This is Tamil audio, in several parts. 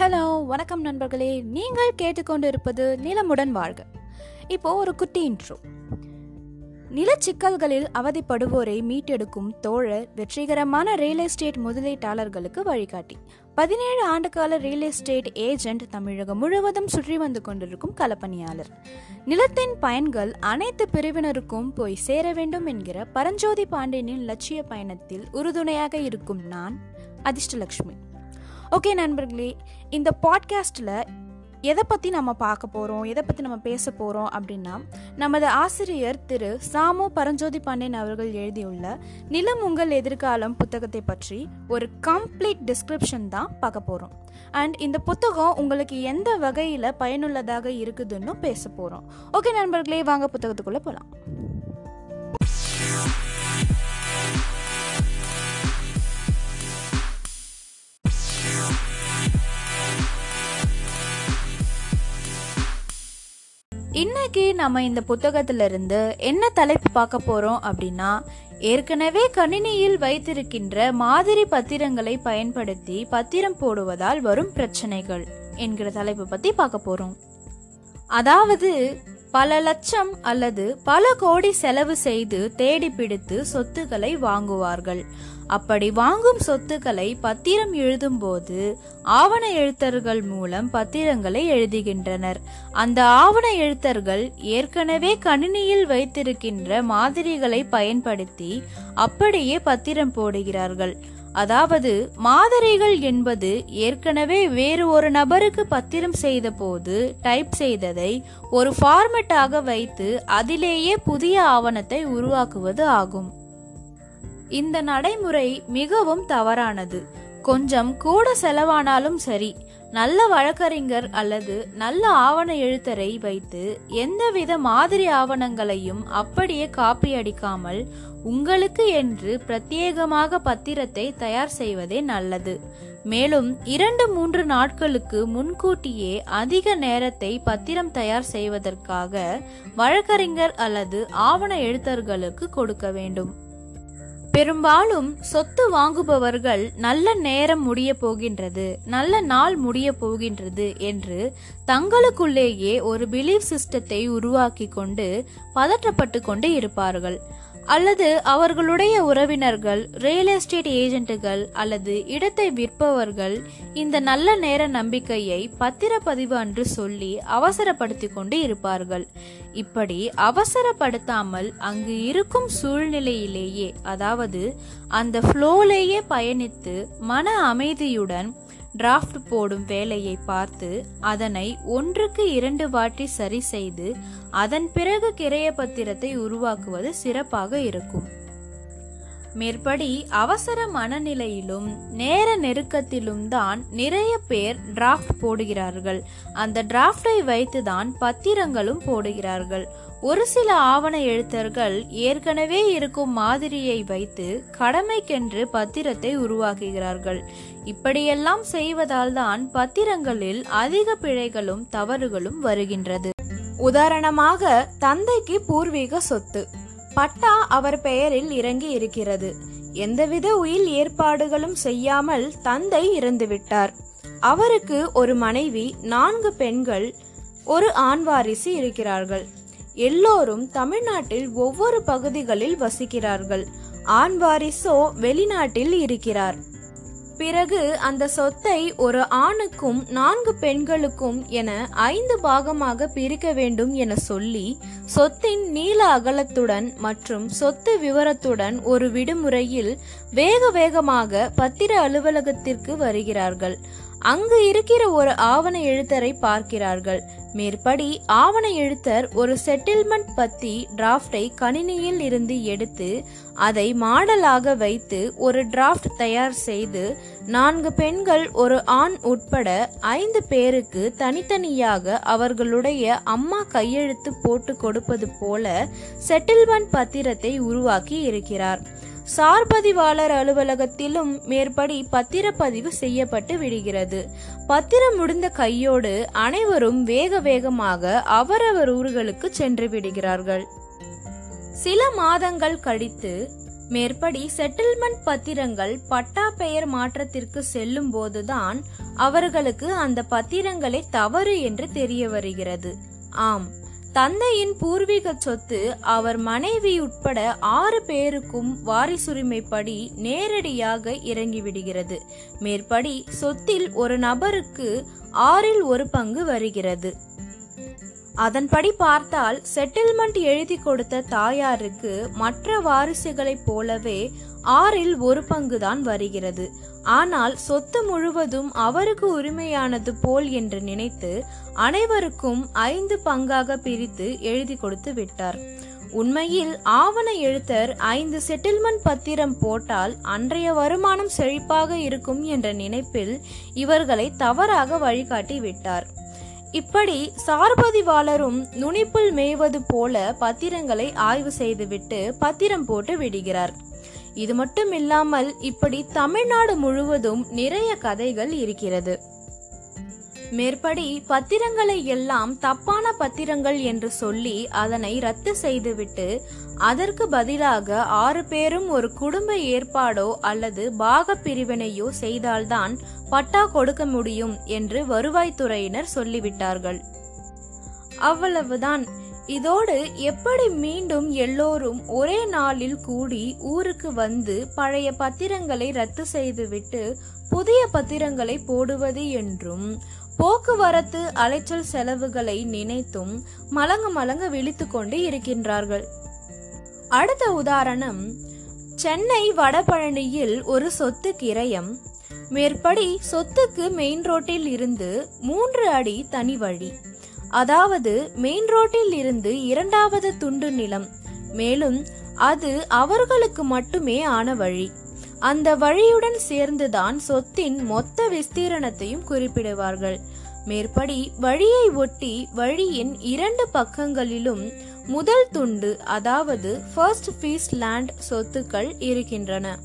ஹலோ வணக்கம் நண்பர்களே. நீங்கள் கேட்டுக்கொண்டிருப்பது நிலமுடன் வாழ்க. இப்போ ஒரு குட்டி இன்ட்ரோ நிலச்சிக்கல்களில் அவதிப்படுவோரை மீட்டெடுக்கும் தோழர் வெற்றிகரமான ரியல் எஸ்டேட் முதலீட்டாளர்களுக்கு வழிகாட்டி. பதினேழு ஆண்டுகால ரியல் எஸ்டேட் ஏஜென்ட் தமிழகம் முழுவதும் சுற்றி வந்து கொண்டிருக்கும் களப்பணியாளர். நிலத்தின் பயன்கள் அனைத்து பிரிவினருக்கும் போய் சேர வேண்டும் என்கிற பரஞ்சோதி பாண்டியனின் லட்சிய பயணத்தில் உறுதுணையாக இருக்கும் நான் அதிர்ஷ்டலக்ஷ்மி. ஓகே நண்பர்களே இந்த பாட்காஸ்ட்டில் எதை பற்றி நம்ம பார்க்க போகிறோம் எதை பற்றி நம்ம பேச போகிறோம் அப்படின்னா நமது ஆசிரியர் திரு சாமு பரஞ்சோதி பாண்டியன் அவர்கள் எழுதியுள்ள நிலம் உங்கள் எதிர்காலம் புத்தகத்தை பற்றி ஒரு கம்ப்ளீட் டிஸ்கிரிப்ஷன் தான் பார்க்க போகிறோம் அண்ட் இந்த புத்தகம் உங்களுக்கு எந்த வகையில் பயனுள்ளதாக இருக்குதுன்னு பேச போகிறோம் ஓகே நண்பர்களே வாங்க புத்தகத்துக்குள்ளே போகலாம் இன்னைக்கு நம்ம இந்த புத்தகத்துல இருந்து என்ன தலைப்பு பார்க்க போறோம் அப்படின்னா ஏற்கனவே கணினியில் வைத்திருக்கின்ற மாதிரி பத்திரங்களை பயன்படுத்தி பத்திரம் போடுவதால் வரும் பிரச்சனைகள் என்கிற தலைப்பு பத்தி பார்க்க போறோம். அதாவது பல லட்சம் அல்லது பல கோடி செலவு செய்து தேடி பிடித்து சொத்துக்களை வாங்குவார்கள். அப்படி வாங்கும் சொத்துக்களை பத்திரம் எழுதும்போது ஆவண எழுத்தர்கள் மூலம் பத்திரங்களை எழுதுகின்றனர். அந்த ஆவண எழுத்தர்கள் ஏற்கனவே கணினியில் வைத்திருக்கின்ற மாதிரிகளை பயன்படுத்தி அப்படியே பத்திரம் போடுகிறார்கள். அதாவது மாதிரிகள் என்பது ஏற்கனவே வேறு ஒரு நபருக்கு பத்திரம் செய்த போது டைப் செய்ததை ஒரு ஃபார்மெட்டாக வைத்து அதிலேயே புதிய ஆவணத்தை உருவாக்குவது ஆகும். இந்த நடைமுறை மிகவும் தவறானது. கொஞ்சம் கூட செலவானாலும் சரி நல்ல வழக்கறிஞர் அல்லது நல்ல ஆவண எழுத்தரை வைத்து எந்தவித மாதிரி ஆவணங்களையும் அப்படியே காப்பி அடிக்காமல் உங்களுக்கு என்று பிரத்யேகமாக பத்திரத்தை தயார் செய்வதே நல்லது. மேலும் இரண்டு மூன்று நாட்களுக்கு முன்கூட்டியே அதிக நேரத்தை பத்திரம் தயார் செய்வதற்காக வழக்கறிஞர் அல்லது ஆவண எழுத்தர்களுக்கு கொடுக்க வேண்டும். பெரும்பாலும் சொத்து வாங்குபவர்கள் நல்ல நேரம் முடிய போகின்றது நல்ல நாள் முடிய போகின்றது என்று தங்களுக்குள்ளேயே ஒரு பிலீஃப் சிஸ்டத்தை உருவாக்கி கொண்டு பதற்றப்பட்டு கொண்டு இருப்பார்கள். அல்லது அவர்களுடைய உறவினர்கள் ரியல் எஸ்டேட் ஏஜென்ட்டுகள் அல்லது இடத்தை விற்பவர்கள் இந்த நல்ல நேர நம்பிக்கையை பத்திரப்பதிவு அன்று சொல்லி அவசரப்படுத்தி கொண்டு இருப்பார்கள். இப்படி அவசரப்படுத்தாமல் அங்கு இருக்கும் சூழ்நிலையிலேயே அதாவது அந்த ஃப்ளோலேயே பயணித்து மன அமைதியுடன் டிராஃப்ட் போடும் வேலையை பார்த்து அதனை ஒன்றுக்கு இரண்டு வாட்டி சரி செய்து அதன் பிறகு கிரைய பத்திரத்தை உருவாக்குவது சிறப்பாக இருக்கும். மேற்படி அவசர மனநிலையிலும் நேர நெருக்கத்திலும் தான் நிறைய பேர் டிராஃப்ட் போடுகிறார்கள். அந்த டிராஃப்டை வைத்துதான் பத்திரங்களும் போடுகிறார்கள். ஒரு சில ஆவண எழுத்தர்கள் ஏற்கனவே இருக்கும் மாதிரியை வைத்து கடமைக்கென்று பத்திரத்தை உருவாக்குகிறார்கள். இப்படியெல்லாம் செய்வதால் தான் பத்திரங்களில் அதிக பிழைகளும் தவறுகளும் வருகின்றது. உதாரணமாக தந்தைக்கு பூர்வீக சொத்து. பட்டா அவர் பெயரில் இறங்கி இருக்கிறது. எந்தவித உயில் ஏற்பாடுகளும் செய்யாமல் தந்தை இறந்துவிட்டார். அவருக்கு ஒரு மனைவி நான்கு பெண்கள் ஒரு ஆண் வாரிசு இருக்கிறார்கள். எல்லோரும் தமிழ்நாட்டில் ஒவ்வொரு பகுதிகளில் வசிக்கிறார்கள். ஆண் வாரிசோ வெளிநாட்டில் இருக்கிறார். பிறகு அந்த சொத்தை ஒரு ஆணுக்கும் நான்கு பெண்களுக்கும் என ஐந்து பாகமாக பிரிக்க வேண்டும் என சொல்லி சொத்தின் நீள அகலத்துடன் மற்றும் சொத்து விவரத்துடன் ஒரு விடுமுறையில் வேக வேகமாக பத்திர அலுவலகத்திற்கு வருகிறார்கள். அங்கு இருக்கிற ஒரு ஆவண எழுத்தரை பார்க்கிறார்கள். மேற்படி ஆவண எழுத்தர் ஒரு செட்டில்மெண்ட் பத்தி டிராஃப்டை கணினியில் இருந்து எடுத்து அதை மாடலாக வைத்து ஒரு டிராஃப்ட் தயார் செய்து நான்கு பெண்கள் ஒரு ஆண் உட்பட ஐந்து பேருக்கு தனித்தனியாக அவர்களுடைய அம்மா கையெழுத்து போட்டு கொடுப்பது போல செட்டில்மெண்ட் பத்திரத்தை உருவாக்கி இருக்கிறார். சார்பதிவாளர் அலுவலகத்திலும் மேற்படி பத்திரப்பதிவு செய்யப்பட்டு விடுகிறது. பத்திரம் முடிந்த கையோடு அனைவரும் வேக வேகமாக அவரவர் ஊர்களுக்கு சென்று விடுகிறார்கள். சில மாதங்கள் கழித்து மேற்படி செட்டில்மெண்ட் பத்திரங்கள் பட்டா பெயர் மாற்றத்திற்கு செல்லும் போதுதான் அவர்களுக்கு அந்த பத்திரங்களை தவறு என்று தெரிய வருகிறது. ஆம் தந்தையின் பூர்வீக சொத்து அவர் மனைவி உட்பட ஆறு பேருக்கும் வாரிசுரிமைப்படி நேரடியாக இறங்கிவிடுகிறது. மேற்படி சொத்தில் ஒரு நபருக்கு ஆறில் ஒரு பங்கு வருகிறது. அதன்படி பார்த்தால் செட்டில்மெண்ட் எழுதி கொடுத்த தாயாருக்கு மற்ற வாரிசுகளைப் போலவே ஆறில் ஒரு பங்குதான் வருகிறது. ஆனால் சொத்து முழுவதும் அவருக்கு உரிமையானது போல் என்று நினைத்து அனைவருக்கும் ஐந்து பங்காக பிரித்து எழுதி கொடுத்து விட்டார். உண்மையில் ஆவண எழுத்தர் ஐந்து செட்டில்மெண்ட் பத்திரம் போட்டால் அன்றைய வருமானம் செழிப்பாக இருக்கும் என்ற நினைப்பில் இவர்களை தவறாக வழிகாட்டி விட்டார். இப்படி சார்பதிவாளரும் நுனிப்புள் மேய்வது போல பத்திரங்களை ஆய்வு செய்துவிட்டு பத்திரம் போட்டு விடுகிறார். இது மட்டும் இல்லாமல் இப்படி தமிழ்நாடு முழுவதும் நிறைய கதைகள் இருக்கிறது. மேற்படி பத்திரங்களை எல்லாம் தப்பான பத்திரங்கள் என்று சொல்லி அதனை ரத்து செய்துவிட்டு அதற்கு பதிலாக ஆறு பேரும் ஒரு குடும்ப ஏற்பாடோ அல்லது பாக பிரிவினையோ செய்தால்தான் பட்டா கொடுக்க முடியும் என்று வருவாய்த்துறையினர் சொல்லிவிட்டார்கள். அவ்வளவுதான். இதோடு எப்படி மீண்டும் எல்லோரும் ஒரே நாளில் கூடி ஊருக்கு வந்து பழைய பத்திரங்களை ரத்து செய்துவிட்டு புதிய பத்திரங்களை போடுவது என்றும் போக்குவரத்து அலைச்சல் செலவுகளை நினைத்தும் மலங்க மலங்க விழித்து கொண்டு இருக்கின்றார்கள். அடுத்த உதாரணம் சென்னை வடபழனியில் ஒரு சொத்து கிரயம். மேற்படி சொத்துக்கு மெயின் ரோட்டில் இருந்து மூன்று அடி தனி வழி. அதாவது மெயின் ரோட்டில் இருந்து இரண்டாவது துண்டு நிலம். மேலும் அது அவர்களுக்கு மட்டுமே ஆன வழி. அந்த வழியுடன் சேர்ந்துதான் சொத்தின் மொத்த விஸ்தீரணத்தையும் குறிப்பிடுவார்கள். மேற்படி வழியை ஒட்டி வழியின் இரண்டு பக்கங்களிலும் முதல் துண்டு அதாவது ஃபர்ஸ்ட் ஃபீஸ் லேண்ட் சொத்துக்கள் இருக்கின்றன.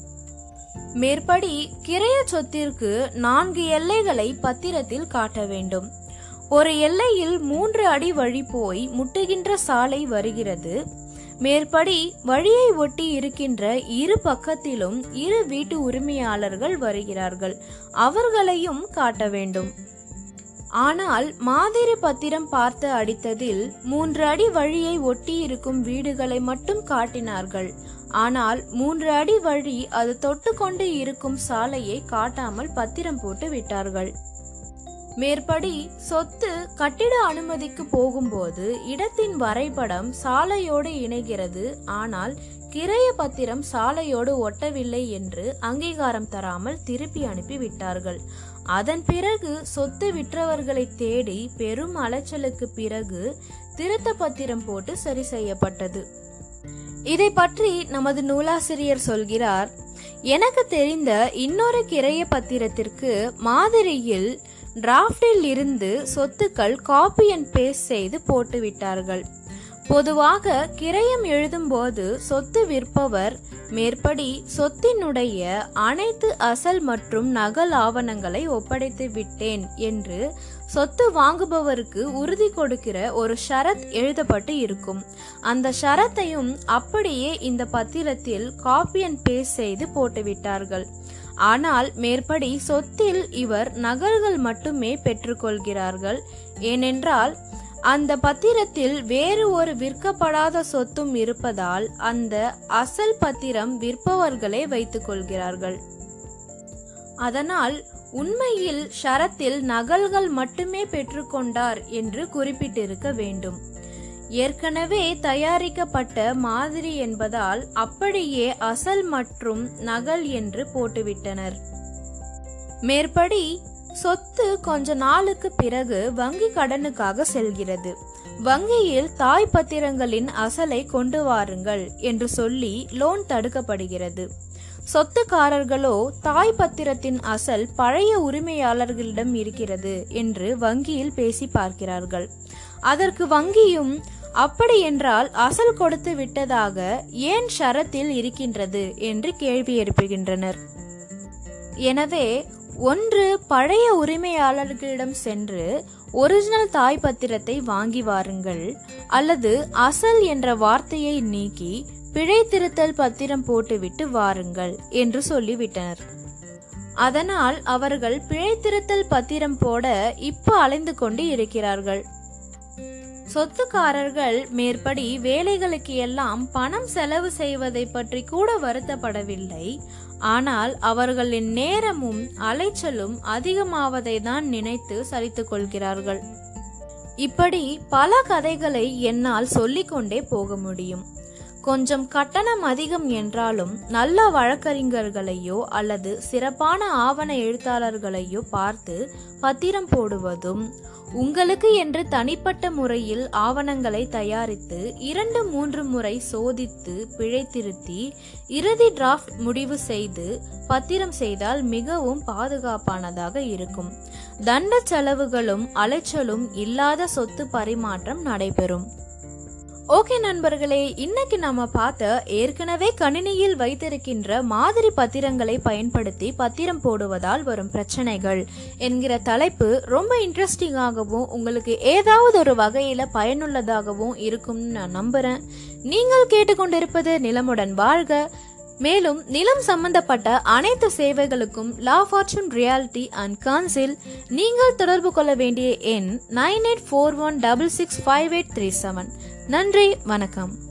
மேற்படி கிரைய சொத்திற்கு நான்கு எல்லைகளை பத்திரத்தில் காட்ட வேண்டும். ஒரு எல்லையில் மூன்று அடி வழி போய் முட்டுகின்ற சாலை வருகிறது. மேற்படி வழியை ஒட்டி இருக்கின்ற இரு பக்கத்திலும் இரு வீட்டு உரிமையாளர்கள் வருகிறார்கள். அவர்களையும் காட்ட வேண்டும். ஆனால் மாதிரி பத்திரம் பார்த்து அடித்ததில் மூன்று அடி வழியை ஒட்டி இருக்கும் வீடுகளை மட்டும் காட்டினார்கள். ஆனால் மூன்று அடி வழி அது தொட்டுக்கொண்டு இருக்கும் சாலையை காட்டாமல் பத்திரம் போட்டு விட்டார்கள். மேற்படி சொத்து கட்டிட அனுமதிக்கு போகும்போது இடத்தின் வரைபடம் சாலையோடு இணைகிறது. ஆனால் கிரைய பத்திரம் சாலையோடு ஒட்டவில்லை என்று அங்கீகாரம் தராமல் திருப்பி அனுப்பி விட்டார்கள். அதன் பிறகு சொத்து விற்றவர்களை தேடி பெரும் அலைச்சலுக்கு பிறகு திருத்த பத்திரம் போட்டு சரி செய்யப்பட்டது. இதை பற்றி நமது நூலாசிரியர் சொல்கிறார். எனக்கு தெரிந்த இன்னொரு கிரைய பத்திரத்திற்கு மாதிரியில் டிராஃப்டில் இருந்து சொத்துக்கள் காப்பி அண்ட் பேஸ்ட் செய்து போட்டுவிட்டார்கள். பொதுவாக கிரயம் எழுதும்போது சொத்து விற்பவர் மேற்படி சொத்தினுடைய அனைத்து அசல் மற்றும் நகல் ஆவணங்களை ஒப்படைத்து விட்டேன் என்று சொத்து வாங்குபவருக்கு உறுதி கொடுக்கிற ஒரு ஷரத் எழுதப்பட்டு இருக்கும். அந்த ஷரத்தையும் அப்படியே இந்த பத்திரத்தில் காப்பி அண்ட் பேஸ்ட் செய்து போட்டுவிட்டார்கள். ஆனால் மேற்படி சொத்தில் இவர் நகல்கள் மட்டுமே பெற்றுக்கொள்கிறார்கள். ஏனென்றால் அந்த பத்திரத்தில் வேறு ஒரு விற்கப்படாத சொத்தும் இருப்பதால் அந்த அசல் பத்திரம் விற்பவர்களே வைத்துக் கொள்கிறார்கள். அதனால் உண்மையில் ஷரத்தில் நகல்கள் மட்டுமே பெற்றுக்கொண்டார் என்று குறிப்பிட்டிருக்க வேண்டும். ஏற்கனவே தயாரிக்கப்பட்ட மாதிரி என்பதால் அப்படியே அசல் மற்றும் நகல் என்று போட்டுவிட்டனர். மேற்படி சொத்து கொஞ்ச நாளுக்கு பிறகு வங்கி கடனுக்காக செல்கிறது. வங்கியில் தாய் பத்திரங்களின் அசலை கொண்டு வாருங்கள் என்று சொல்லி லோன் தடுக்கப்படுகிறது. சொத்துக்காரர்களோ தாய் பத்திரத்தின் அசல் பழைய உரிமையாளர்களிடம் இருக்கிறது என்று வங்கியில் பேசி பார்க்கிறார்கள். அதற்கு வங்கியும் அப்படி என்றால் அசல் கொடுத்து விட்டதாக ஏன் ஷரத்தில் இருக்கின்றது என்று கேள்வி எழுப்புகின்றனர். எனவே ஒன்று பழைய உரிமையாளர்களிடம் சென்று ஒரிஜினல் தாய் பத்திரத்தை வாங்கி வாருங்கள் அல்லது அசல் என்ற வார்த்தையை நீக்கி பிழை திருத்தல் பத்திரம் போட்டுவிட்டு வாருங்கள் என்று சொல்லிவிட்டனர். அதனால் அவர்கள் பிழை திருத்தல் பத்திரம் போட இப்ப அலைந்து கொண்டு இருக்கிறார்கள். சொத்துக்காரர்கள் மேற்படி வேலைகளுக்கு எல்லாம் பணம் செலவு செய்வதை பற்றி கூட வருத்தப்படவில்லை. ஆனால் அவர்களின் நேரமும் அலைச்சலும் அதிகமாவதை தான் நினைத்து சலித்துக் கொள்கிறார்கள். இப்படி பல கதைகளை என்னால் சொல்லிக்கொண்டே போக முடியும். கொஞ்சம் கட்டணம் அதிகம் என்றாலும் நல்ல வழக்கறிஞர்களையோ அல்லது சிறப்பான ஆவண எழுத்தாளர்களையோ பார்த்து பத்திரம் போடுவதும் உங்களுக்கு என்று தனிப்பட்ட முறையில் ஆவணங்களை தயாரித்து இரண்டு மூன்று முறை சோதித்து பிழை திருத்தி இறுதி டிராஃப்ட் முடிவு செய்து பத்திரம் செய்தால் மிகவும் பாதுகாப்பானதாக இருக்கும். தண்ட செலவுகளும் அலைச்சலும் இல்லாத சொத்து பரிமாற்றம் நடைபெறும். ஓகே நண்பர்களே இன்னைக்கு நாம பார்த்த ஏற்கனவே கணினியில் வைத்திருக்கின்ற மாதிரி பத்திரங்களை பயன்படுத்தி பத்திரம் போடுவதால் வரும் பிரச்சனைகள் என்கிற தலைப்பு ரொம்ப இன்ட்ரெஸ்டிங்காகவும் உங்களுக்கு ஏதாவது ஒரு வகையில பயனுள்ளதாகவும் இருக்கும்னு நான் நம்புறேன். நீங்கள் கேட்டுக்கொண்டிருப்பது நிலமுடன் வாழ்க. மேலும் நிலம் சம்பந்தப்பட்ட அனைத்து சேவைகளுக்கும் La Fortune reality and council நீங்கள் தொடர்பு கொள்ள வேண்டிய எண் nine eight four one double six five eight three seven. நன்றி வணக்கம்.